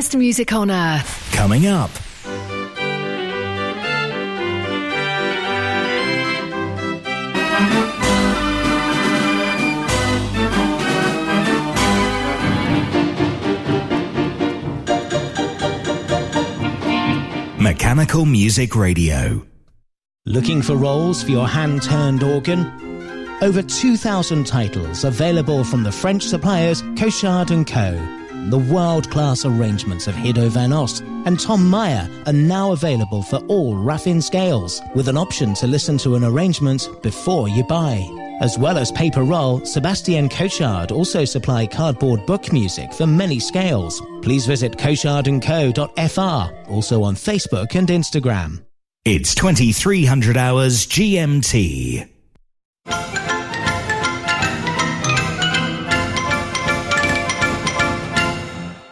happiest music on earth. Coming up. Mechanical Music Radio. Looking for rolls for your hand turned organ? Over 2,000 titles available from the French suppliers Cochard & Co. The world-class arrangements of Hiddo van Ost and Tom Meyer are now available for all Raffin scales, with an option to listen to an arrangement before you buy. As well as paper roll, Sebastian Cochard also supply cardboard book music for many scales. Please visit cochardandco.fr, also on Facebook and Instagram. It's 2300 hours GMT.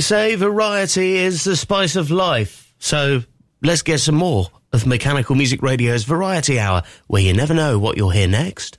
They say variety is the spice of life. So let's get some more of Mechanical Music Radio's Variety Hour, where you never know what you'll hear next.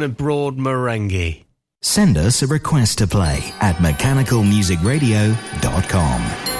Bernard Broad merengue. Send us a request to play at mechanicalmusicradio.com.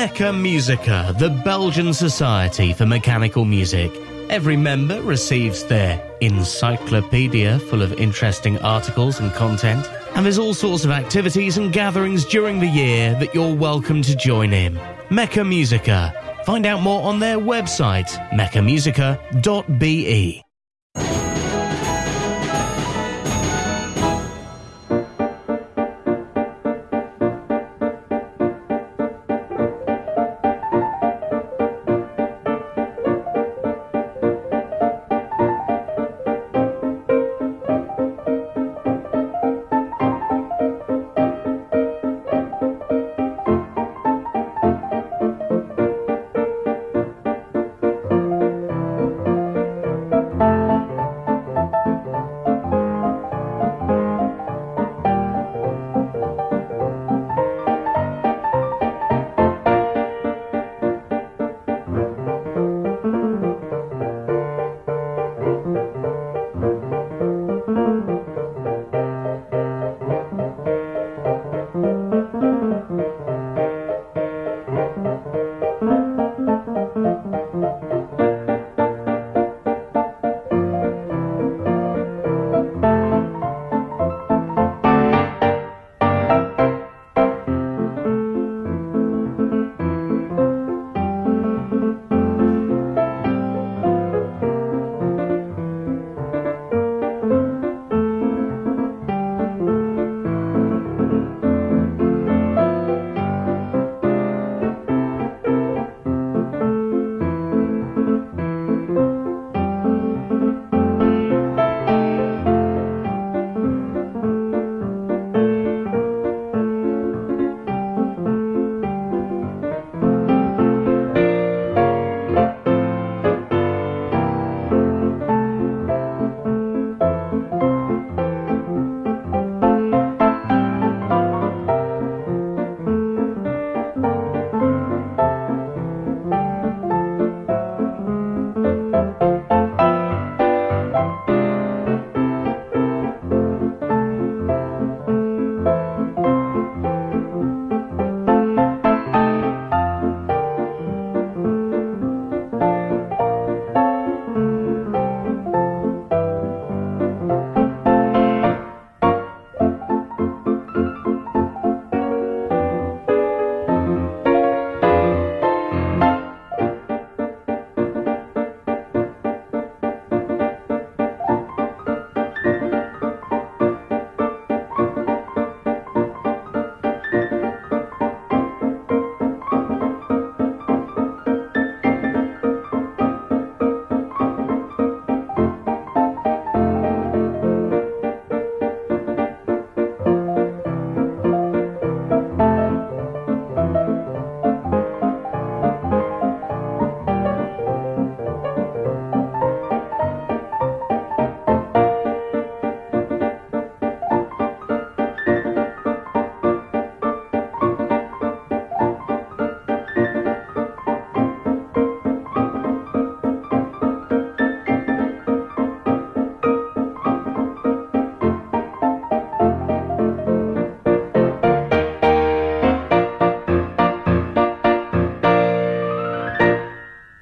Mecca Musica, the Belgian Society for Mechanical Music. Every member receives their encyclopedia full of interesting articles and content, and there's all sorts of activities and gatherings during the year that you're welcome to join in. Mecca Musica. Find out more on their website, meccamusica.be.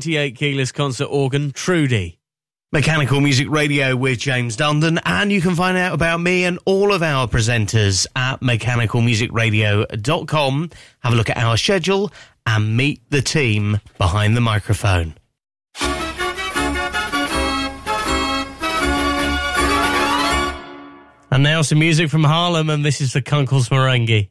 28 keyless concert organ Trudy. Mechanical Music Radio with James Dundon, and you can find out about me and all of our presenters at mechanicalmusicradio.com. Have a look at our schedule and meet the team behind the microphone. And now some music from Harlem, and this is the Kunkel's Merengue.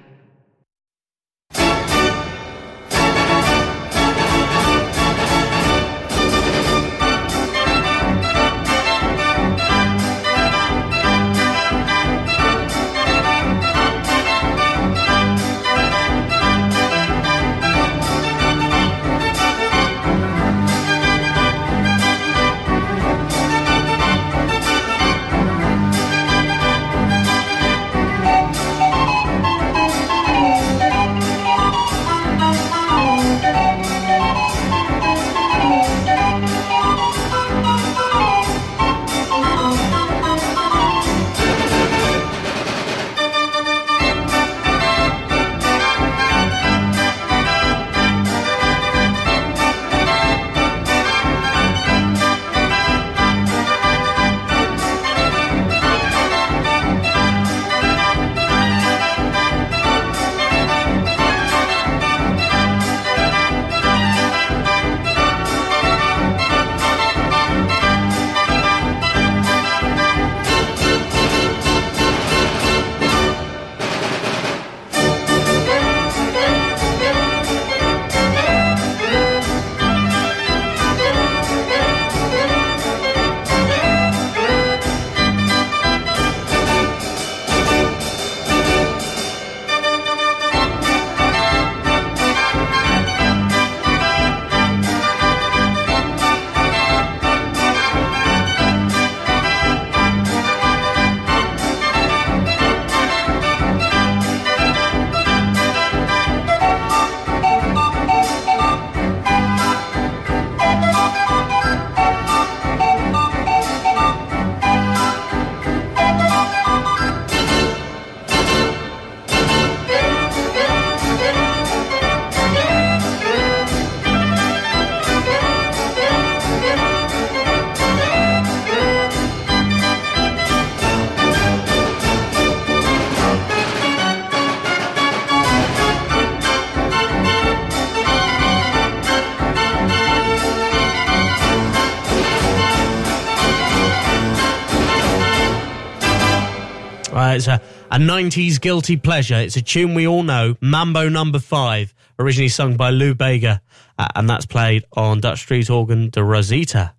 It's a, a 90s guilty pleasure. It's a tune we all know, Mambo Number Five, originally sung by Lou Bega, uh, and that's played on Dutch Street Organ de Rosita.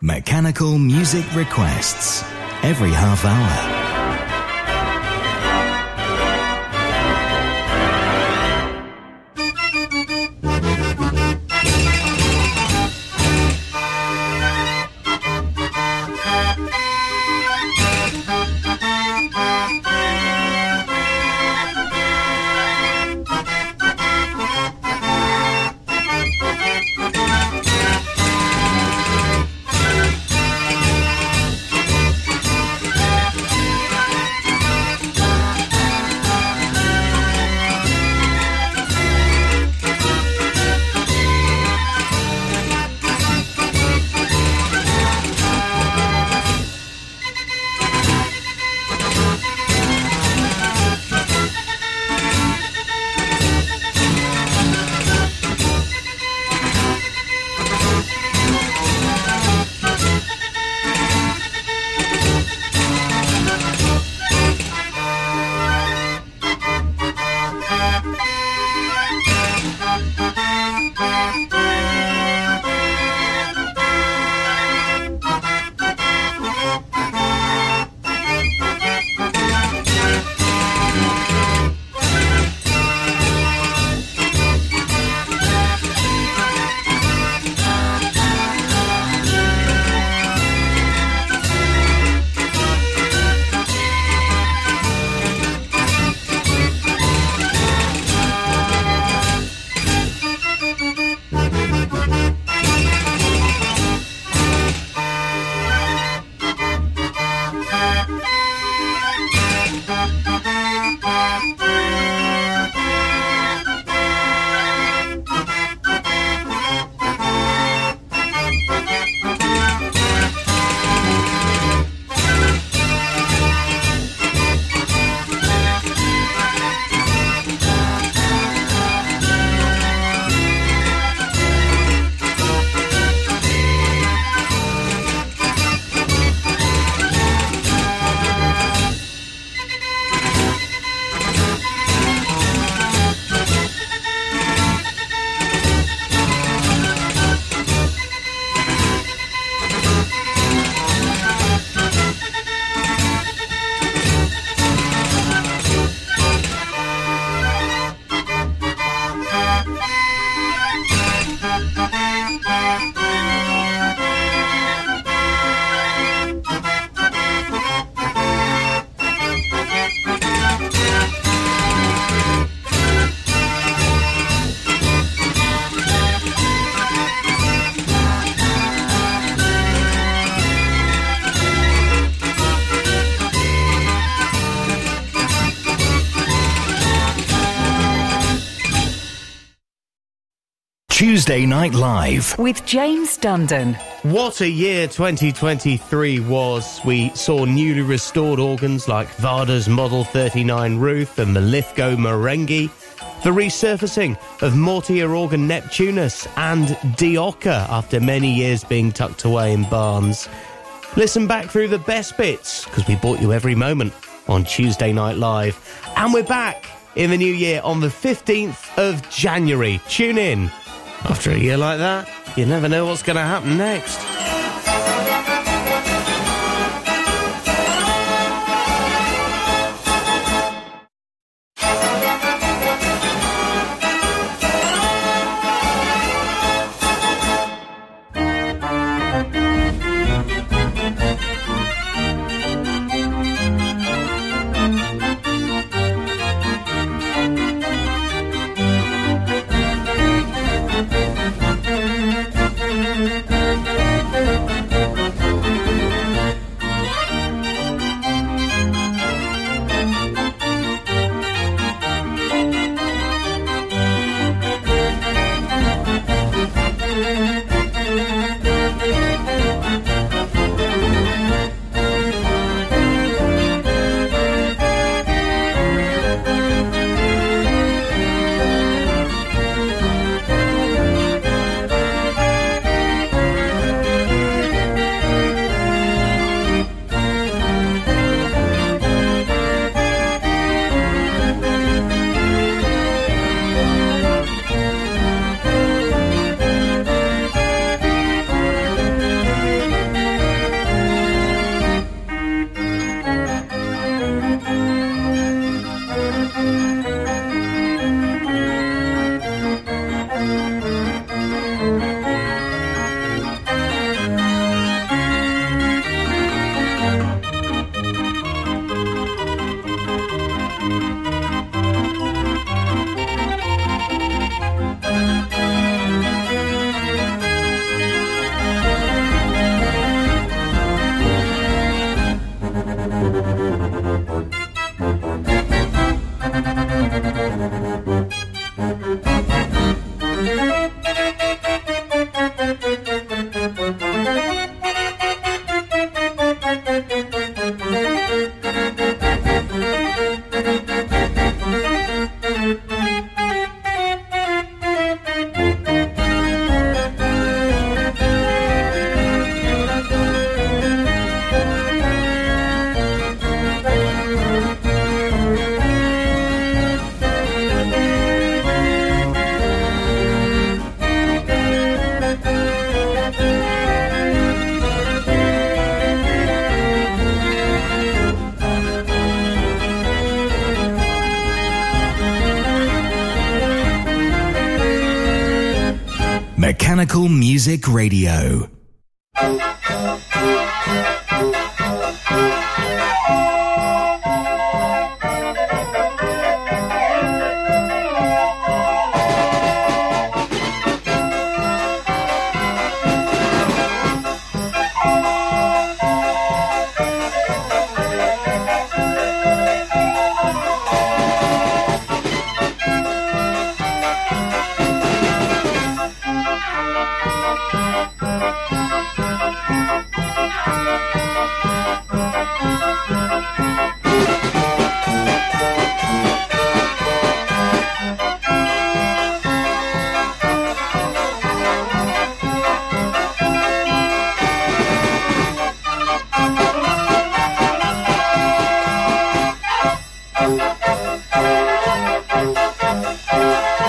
Mechanical music requests every half hour. Tuesday Night Live. with James Dundon. What a year 2023 was. We saw newly restored organs like Varda's Model 39 Ruth and the Lithgow Merengue, the resurfacing of Mortier organ Neptunus and Dioca after many years being tucked away in barns. Listen back through the best bits because we bought you every moment on Tuesday Night Live. And we're back in the new year on the 15th of January. Tune in. After a year like that, you never know what's going to happen next. Radio.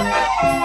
Música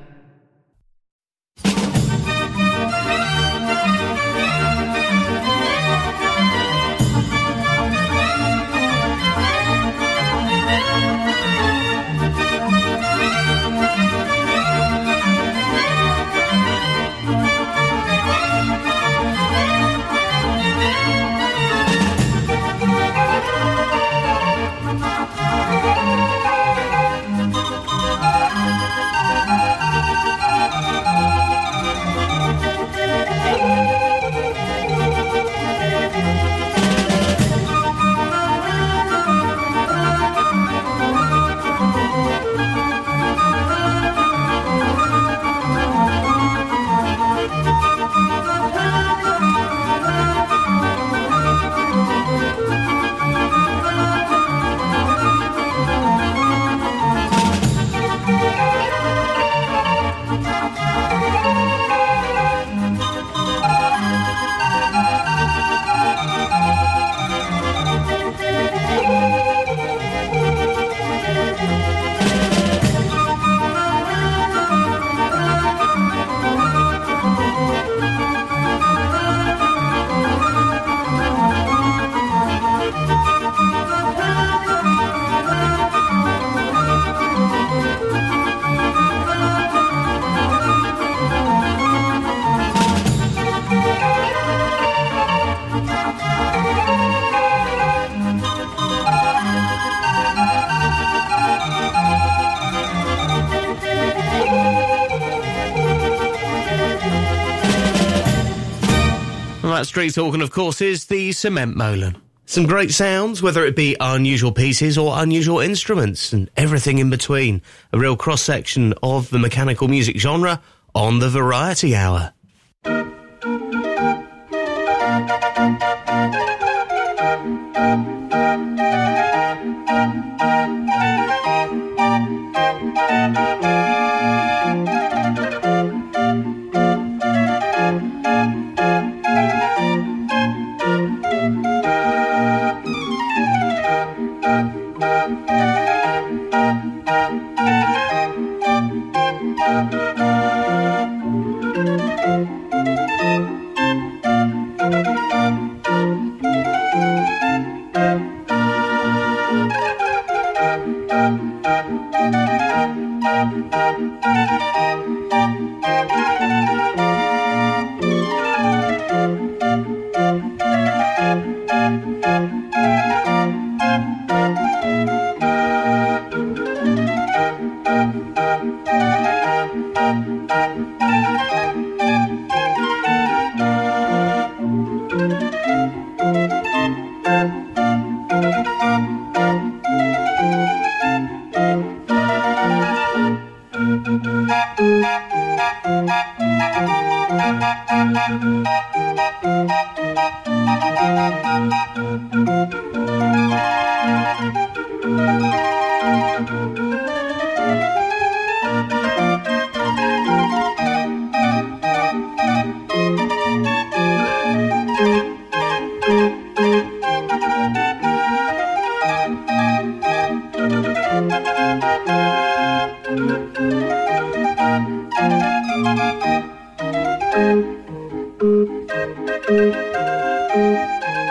street organ, of course, is the cement molen. Some great sounds, whether it be unusual pieces or unusual instruments and everything in between. A real cross section of the mechanical music genre on the Variety Hour.